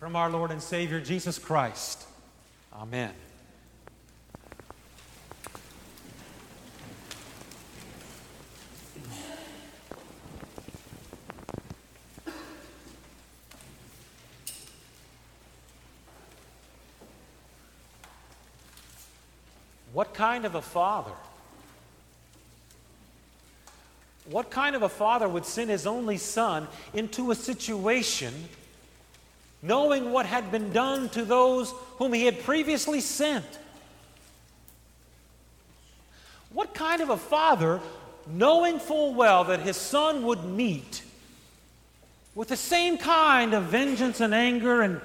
from our Lord and Savior Jesus Christ. Amen. What kind of a father? What kind of a father would send his only son into a situation knowing what had been done to those whom he had previously sent? What kind of a father, knowing full well that his son would meet with the same kind of vengeance and anger and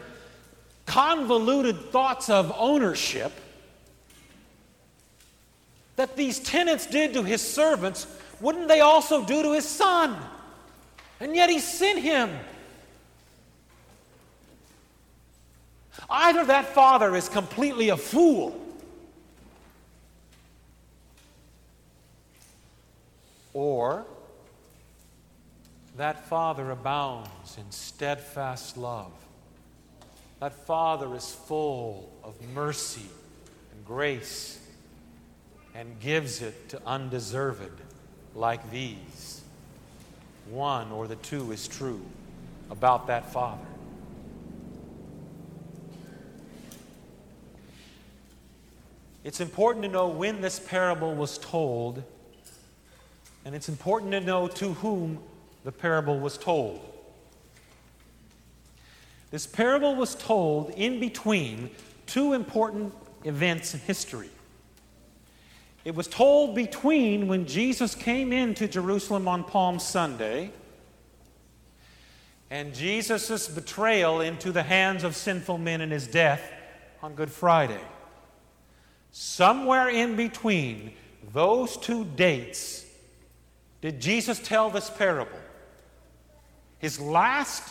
convoluted thoughts of ownership that these tenants did to his servants, wouldn't they also do to his son? And yet he sent him. Either that father is completely a fool, or that father abounds in steadfast love. That father is full of mercy and grace and gives it to undeserved like these. One or the two is true about that Father. It's important to know when this parable was told, and it's important to know to whom the parable was told. This parable was told in between two important events in history. It was told between when Jesus came into Jerusalem on Palm Sunday and Jesus' betrayal into the hands of sinful men and his death on Good Friday. Somewhere in between those two dates did Jesus tell this parable. His last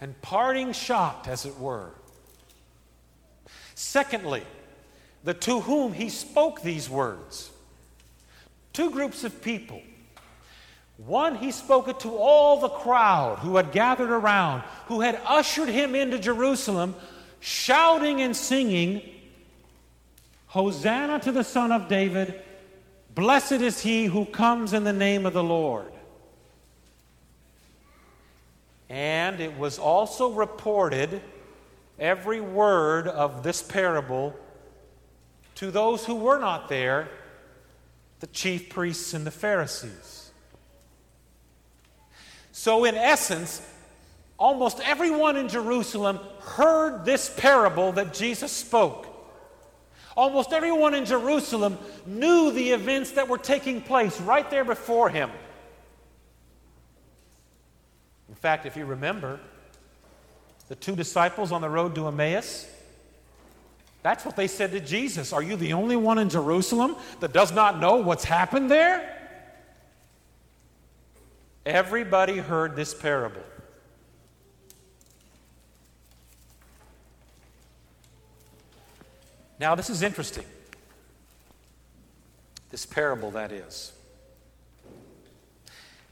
and parting shot, as it were. Secondly, the to whom he spoke these words. Two groups of people. One, he spoke it to all the crowd who had gathered around, who had ushered him into Jerusalem, shouting and singing, Hosanna to the Son of David, blessed is he who comes in the name of the Lord. And it was also reported, every word of this parable to those who were not there, the chief priests and the Pharisees. So, in essence, almost everyone in Jerusalem heard this parable that Jesus spoke. Almost everyone in Jerusalem knew the events that were taking place right there before him. In fact, if you remember, the two disciples on the road to Emmaus, that's what they said to Jesus. Are you the only one in Jerusalem that does not know what's happened there? Everybody heard this parable. Now, this is interesting. This parable, that is.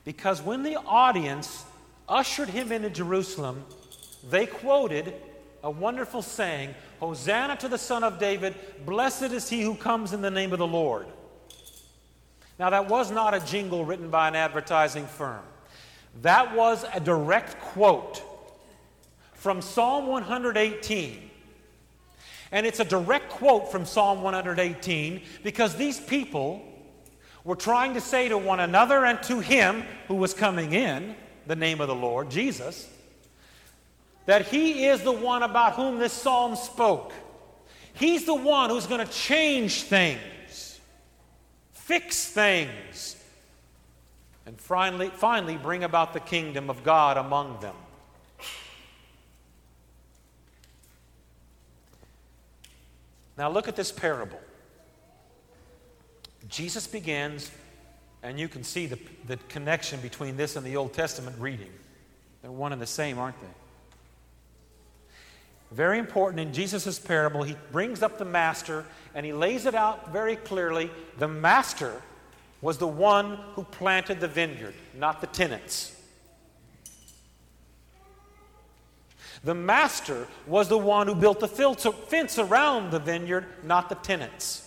Because when the audience ushered him into Jerusalem, they quoted a wonderful saying Hosanna to the Son of David, blessed is he who comes in the name of the Lord. Now, that was not a jingle written by an advertising firm. That was a direct quote from Psalm 118. And it's a direct quote from Psalm 118 because these people were trying to say to one another and to him who was coming in, the name of the Lord, Jesus, that He is the one about whom this psalm spoke. He's the one who's going to change things, fix things, and finally, finally bring about the kingdom of God among them. Now, look at this parable. Jesus begins, and you can see the, the connection between this and the Old Testament reading. They're one and the same, aren't they? Very important in Jesus' parable, he brings up the master and he lays it out very clearly. The master was the one who planted the vineyard, not the tenants. The master was the one who built the fence around the vineyard, not the tenants.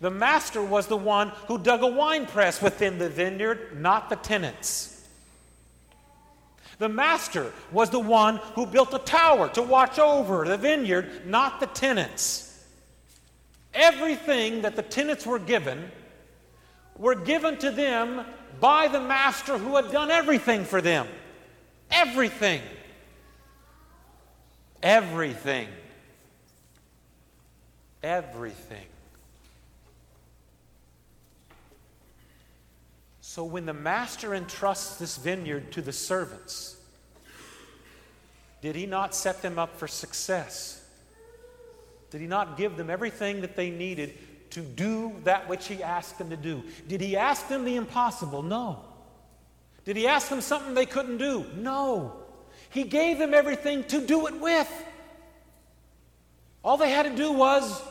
The master was the one who dug a wine press within the vineyard, not the tenants. The master was the one who built a tower to watch over the vineyard, not the tenants. Everything that the tenants were given were given to them by the master who had done everything for them. Everything. Everything. Everything. So when the master entrusts this vineyard to the servants, did he not set them up for success? Did he not give them everything that they needed to do that which he asked them to do? Did he ask them the impossible? No. Did he ask them something they couldn't do? No. He gave them everything to do it with. All they had to do was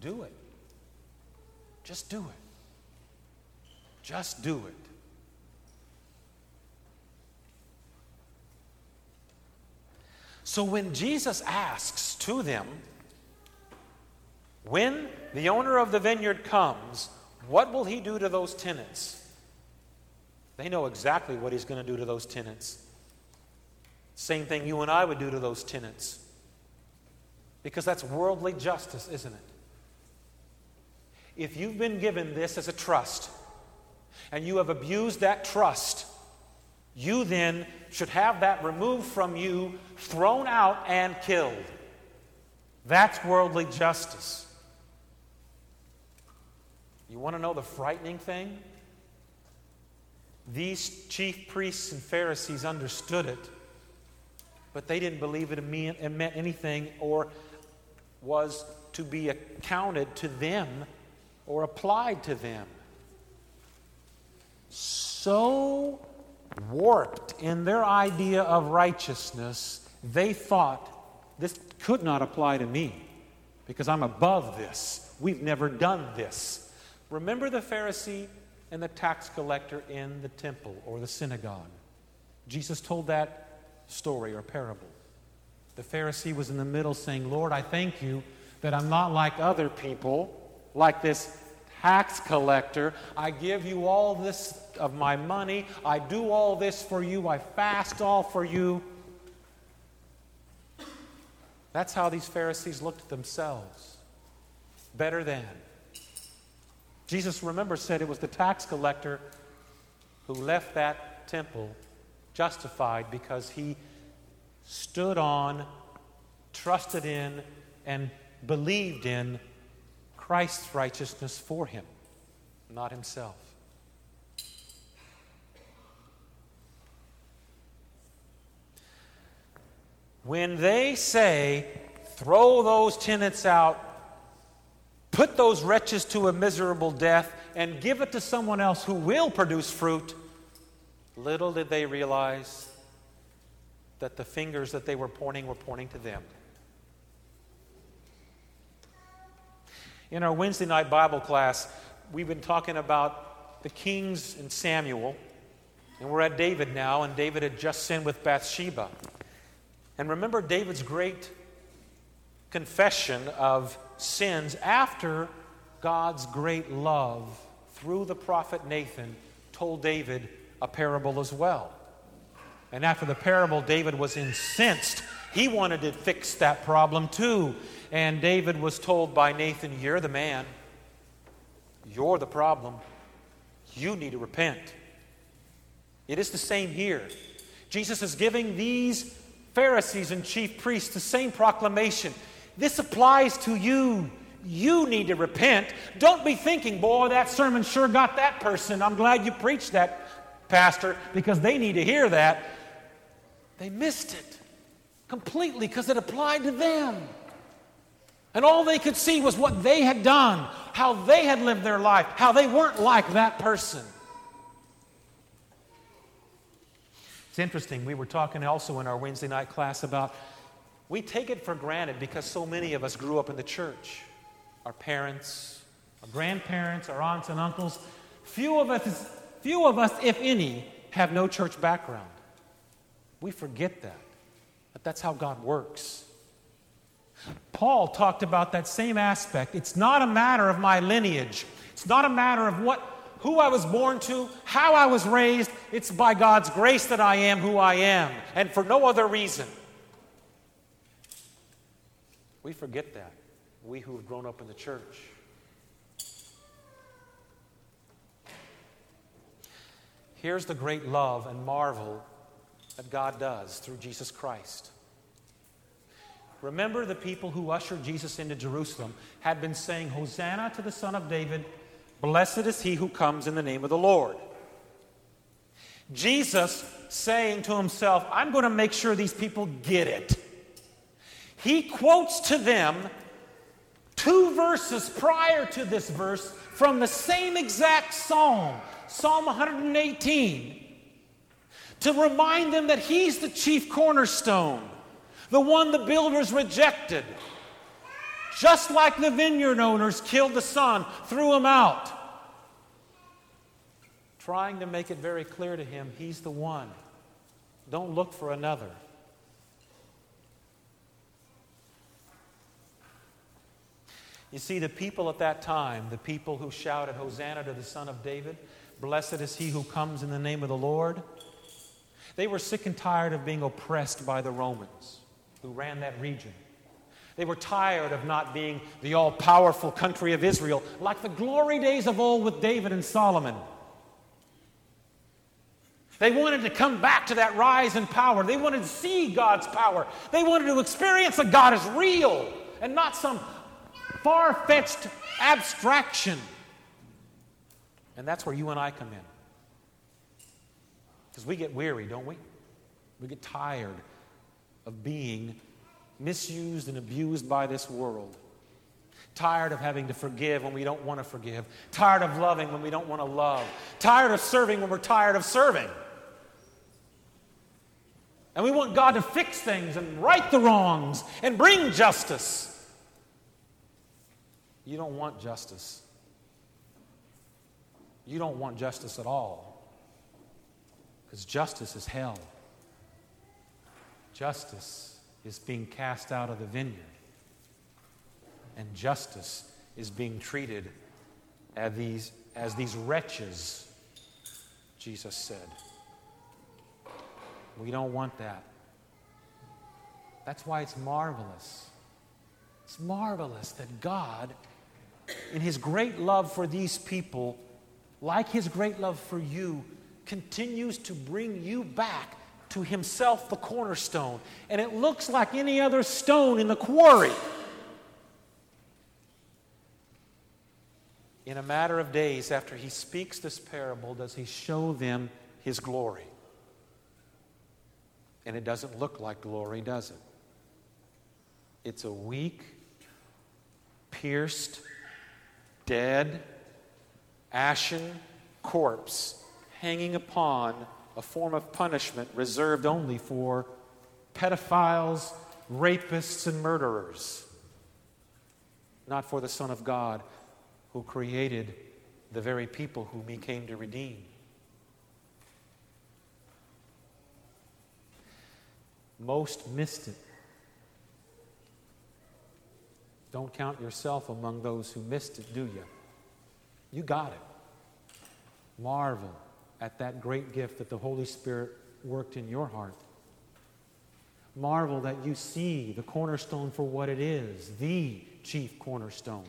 do it. Just do it. Just do it. So when Jesus asks to them, when the owner of the vineyard comes, what will he do to those tenants? They know exactly what he's going to do to those tenants. Same thing you and I would do to those tenants. Because that's worldly justice, isn't it? If you've been given this as a trust and you have abused that trust, you then should have that removed from you, thrown out, and killed. That's worldly justice. You want to know the frightening thing? These chief priests and Pharisees understood it, but they didn't believe it meant anything or was to be accounted to them or applied to them. So warped in their idea of righteousness, they thought this could not apply to me because I'm above this. We've never done this. Remember the Pharisee and the tax collector in the temple or the synagogue. Jesus told that story or parable. The Pharisee was in the middle saying, Lord, I thank you that I'm not like other people, like this tax collector. I give you all this of my money. I do all this for you. I fast all for you. That's how these Pharisees looked at themselves. Better than. Jesus, remember, said it was the tax collector who left that temple justified because he stood on, trusted in, and believed in Christ's righteousness for him, not himself. When they say, throw those tenants out, put those wretches to a miserable death, and give it to someone else who will produce fruit, little did they realize that the fingers that they were pointing were pointing to them. In our Wednesday night Bible class, we've been talking about the kings and Samuel, and we're at David now, and David had just sinned with Bathsheba. And remember David's great confession of sins after God's great love through the prophet Nathan told David a parable as well. And after the parable, David was incensed. He wanted to fix that problem too. And David was told by Nathan, You're the man. You're the problem. You need to repent. It is the same here. Jesus is giving these Pharisees and chief priests the same proclamation. This applies to you. You need to repent. Don't be thinking, boy, that sermon sure got that person. I'm glad you preached that, Pastor, because they need to hear that. They missed it completely because it applied to them. And all they could see was what they had done, how they had lived their life, how they weren't like that person. It's interesting. We were talking also in our Wednesday night class about we take it for granted because so many of us grew up in the church. Our parents, our grandparents, our aunts and uncles. Few of us, few of us, if any, have no church background. We forget that. But that's how God works. Paul talked about that same aspect. It's not a matter of my lineage. It's not a matter of what who I was born to, how I was raised. It's by God's grace that I am who I am, and for no other reason. We forget that, we who have grown up in the church. Here's the great love and marvel that God does through Jesus Christ. Remember, the people who ushered Jesus into Jerusalem had been saying, Hosanna to the Son of David, blessed is he who comes in the name of the Lord. Jesus saying to himself, I'm going to make sure these people get it. He quotes to them two verses prior to this verse from the same exact psalm, Psalm 118, to remind them that he's the chief cornerstone the one the builders rejected. Just like the vineyard owners killed the son, threw him out. Trying to make it very clear to him, he's the one. Don't look for another. You see, the people at that time, the people who shouted, Hosanna to the Son of David, blessed is he who comes in the name of the Lord, they were sick and tired of being oppressed by the Romans who ran that region. They were tired of not being the all powerful country of Israel like the glory days of old with David and Solomon. They wanted to come back to that rise in power. They wanted to see God's power. They wanted to experience that God is real and not some far fetched abstraction. And that's where you and I come in. Because we get weary, don't we? We get tired of being misused and abused by this world. Tired of having to forgive when we don't want to forgive. Tired of loving when we don't want to love. Tired of serving when we're tired of serving. And we want God to fix things and right the wrongs and bring justice. You don't want justice. You don't want justice at all. Because justice is hell. Justice is being cast out of the vineyard. And justice is being treated as these, as these wretches, Jesus said. We don't want that. That's why it's marvelous. It's marvelous that God, in His great love for these people, like His great love for you, continues to bring you back to himself the cornerstone, and it looks like any other stone in the quarry. In a matter of days after he speaks this parable, does he show them his glory? And it doesn't look like glory, does it? It's a weak, pierced, dead, ashen corpse hanging upon a form of punishment reserved only for pedophiles, rapists, and murderers, not for the Son of God who created the very people whom he came to redeem. Most missed it. Don't count yourself among those who missed it, do you? You got it. Marvel at that great gift that the Holy Spirit worked in your heart. Marvel that you see the cornerstone for what it is the chief cornerstone.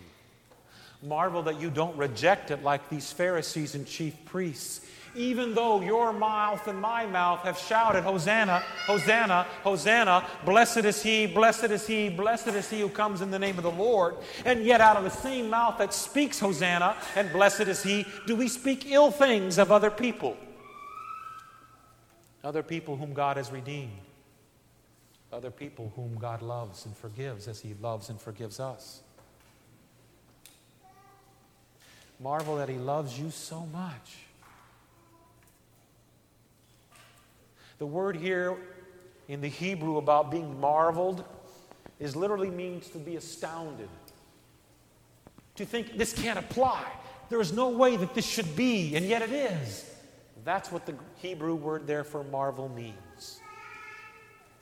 Marvel that you don't reject it like these Pharisees and chief priests even though your mouth and my mouth have shouted, Hosanna, Hosanna, Hosanna, blessed is he, blessed is he, blessed is he who comes in the name of the Lord. And yet, out of the same mouth that speaks Hosanna and blessed is he, do we speak ill things of other people? Other people whom God has redeemed. Other people whom God loves and forgives as he loves and forgives us. Marvel that he loves you so much. The word here in the Hebrew about being marveled is literally means to be astounded. To think this can't apply. There is no way that this should be, and yet it is. That's what the Hebrew word there for marvel means.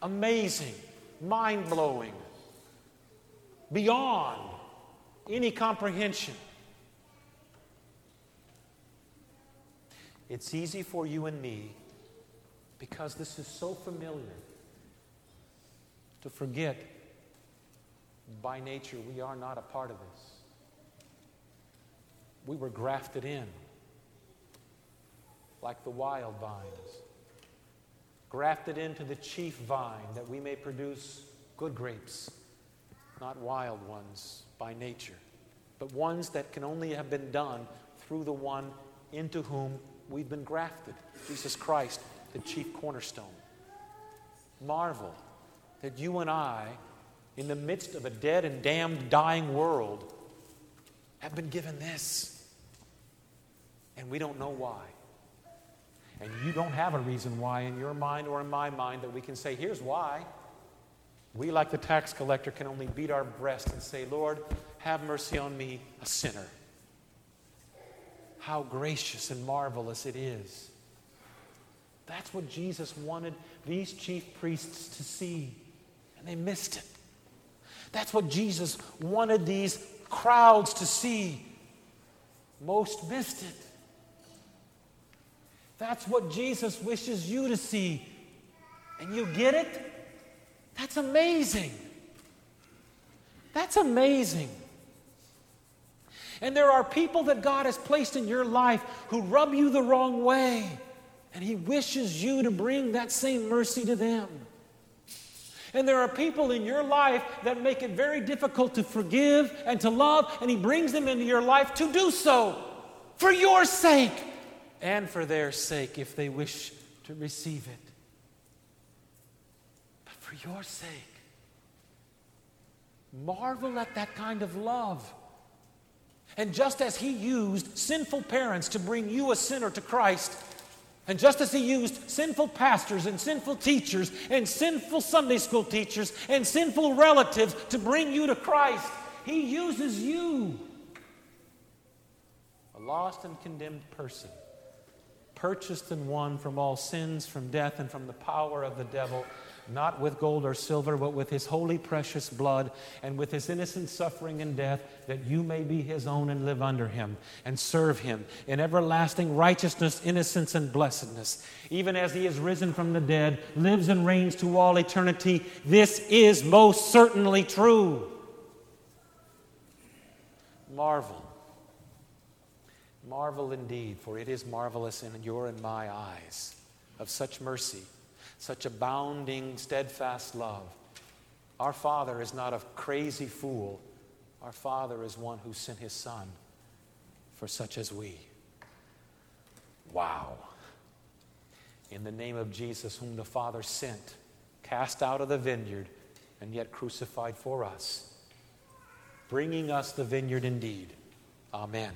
Amazing, mind blowing, beyond any comprehension. It's easy for you and me, because this is so familiar, to forget by nature we are not a part of this. We were grafted in like the wild vines, grafted into the chief vine that we may produce good grapes, not wild ones by nature, but ones that can only have been done through the one into whom we've been grafted Jesus Christ, the chief cornerstone. Marvel that you and I, in the midst of a dead and damned, dying world, have been given this. And we don't know why. And you don't have a reason why in your mind or in my mind that we can say, here's why. We, like the tax collector, can only beat our breast and say, Lord, have mercy on me, a sinner. How gracious and marvelous it is. That's what Jesus wanted these chief priests to see, and they missed it. That's what Jesus wanted these crowds to see. Most missed it. That's what Jesus wishes you to see. And you get it? That's amazing. That's amazing. And there are people that God has placed in your life who rub you the wrong way. And He wishes you to bring that same mercy to them. And there are people in your life that make it very difficult to forgive and to love, and He brings them into your life to do so for your sake and for their sake if they wish to receive it. But for your sake, marvel at that kind of love. And just as he used sinful parents to bring you, a sinner, to Christ, and just as he used sinful pastors and sinful teachers and sinful Sunday school teachers and sinful relatives to bring you to Christ, he uses you, a lost and condemned person, purchased and won from all sins, from death, and from the power of the devil, not with gold or silver, but with his holy, precious blood, and with his innocent suffering and death, that you may be his own and live under him, and serve him in everlasting righteousness, innocence, and blessedness. Even as he is risen from the dead, lives and reigns to all eternity, this is most certainly true. Marvel Marvel indeed, for it is marvelous in your and my eyes of such mercy, such abounding, steadfast love. Our Father is not a crazy fool. Our Father is one who sent his Son for such as we. Wow. In the name of Jesus, whom the Father sent, cast out of the vineyard, and yet crucified for us, bringing us the vineyard indeed. Amen.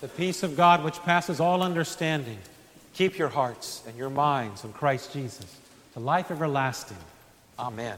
The peace of God, which passes all understanding, keep your hearts and your minds in Christ Jesus to life everlasting. Amen.